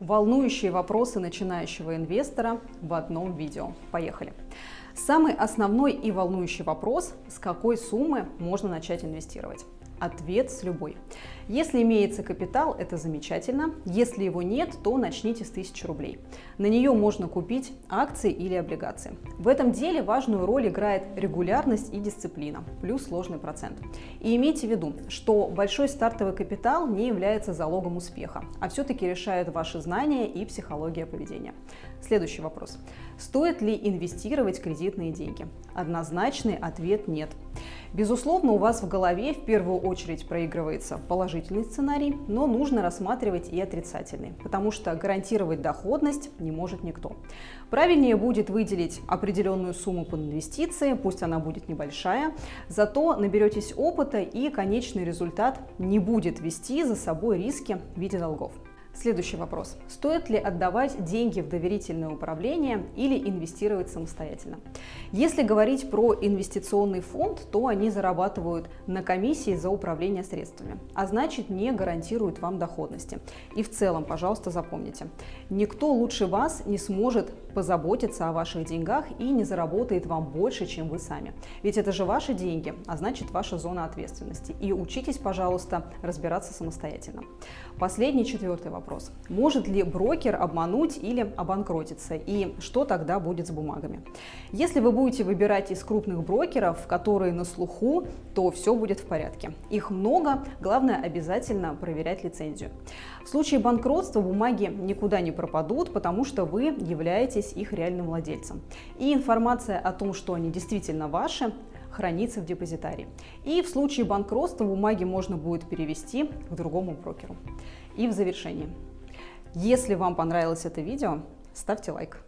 Волнующие вопросы начинающего инвестора в одном видео. Поехали! Самый основной и волнующий вопрос – с какой суммы можно начать инвестировать? Ответ с любой. Если имеется капитал, это замечательно. Если его нет, то начните с 1000 рублей. На нее можно купить акции или облигации. В этом деле важную роль играет регулярность и дисциплина, плюс сложный процент. И имейте в виду, что большой стартовый капитал не является залогом успеха, а все-таки решает ваши знания и психология поведения. Следующий вопрос. Стоит ли инвестировать кредитные деньги? Однозначный ответ нет. Безусловно, у вас в голове в первую очередь проигрывается положительный сценарий, но нужно рассматривать и отрицательный, потому что гарантировать доходность не может никто. Правильнее будет выделить определенную сумму под инвестиции, пусть она будет небольшая, зато наберетесь опыта и конечный результат не будет вести за собой риски в виде долгов. Следующий вопрос. Стоит ли отдавать деньги в доверительное управление или инвестировать самостоятельно? Если говорить про инвестиционный фонд, то они зарабатывают на комиссии за управление средствами, а значит не гарантируют вам доходности. И в целом, пожалуйста, запомните, никто лучше вас не сможет позаботиться о ваших деньгах и не заработает вам больше, чем вы сами. Ведь это же ваши деньги, а значит ваша зона ответственности. И учитесь, пожалуйста, разбираться самостоятельно. Последний, четвертый вопрос. Может ли брокер обмануть или обанкротиться? И что тогда будет с бумагами? Если вы будете выбирать из крупных брокеров, которые на слуху, то все будет в порядке. Их много, главное обязательно проверять лицензию. В случае банкротства бумаги никуда не пропадут, потому что вы являетесь их реальным владельцем. И информация о том, что они действительно ваши, хранится в депозитарии. И в случае банкротства бумаги можно будет перевести к другому брокеру. И в завершение. Если вам понравилось это видео, ставьте лайк.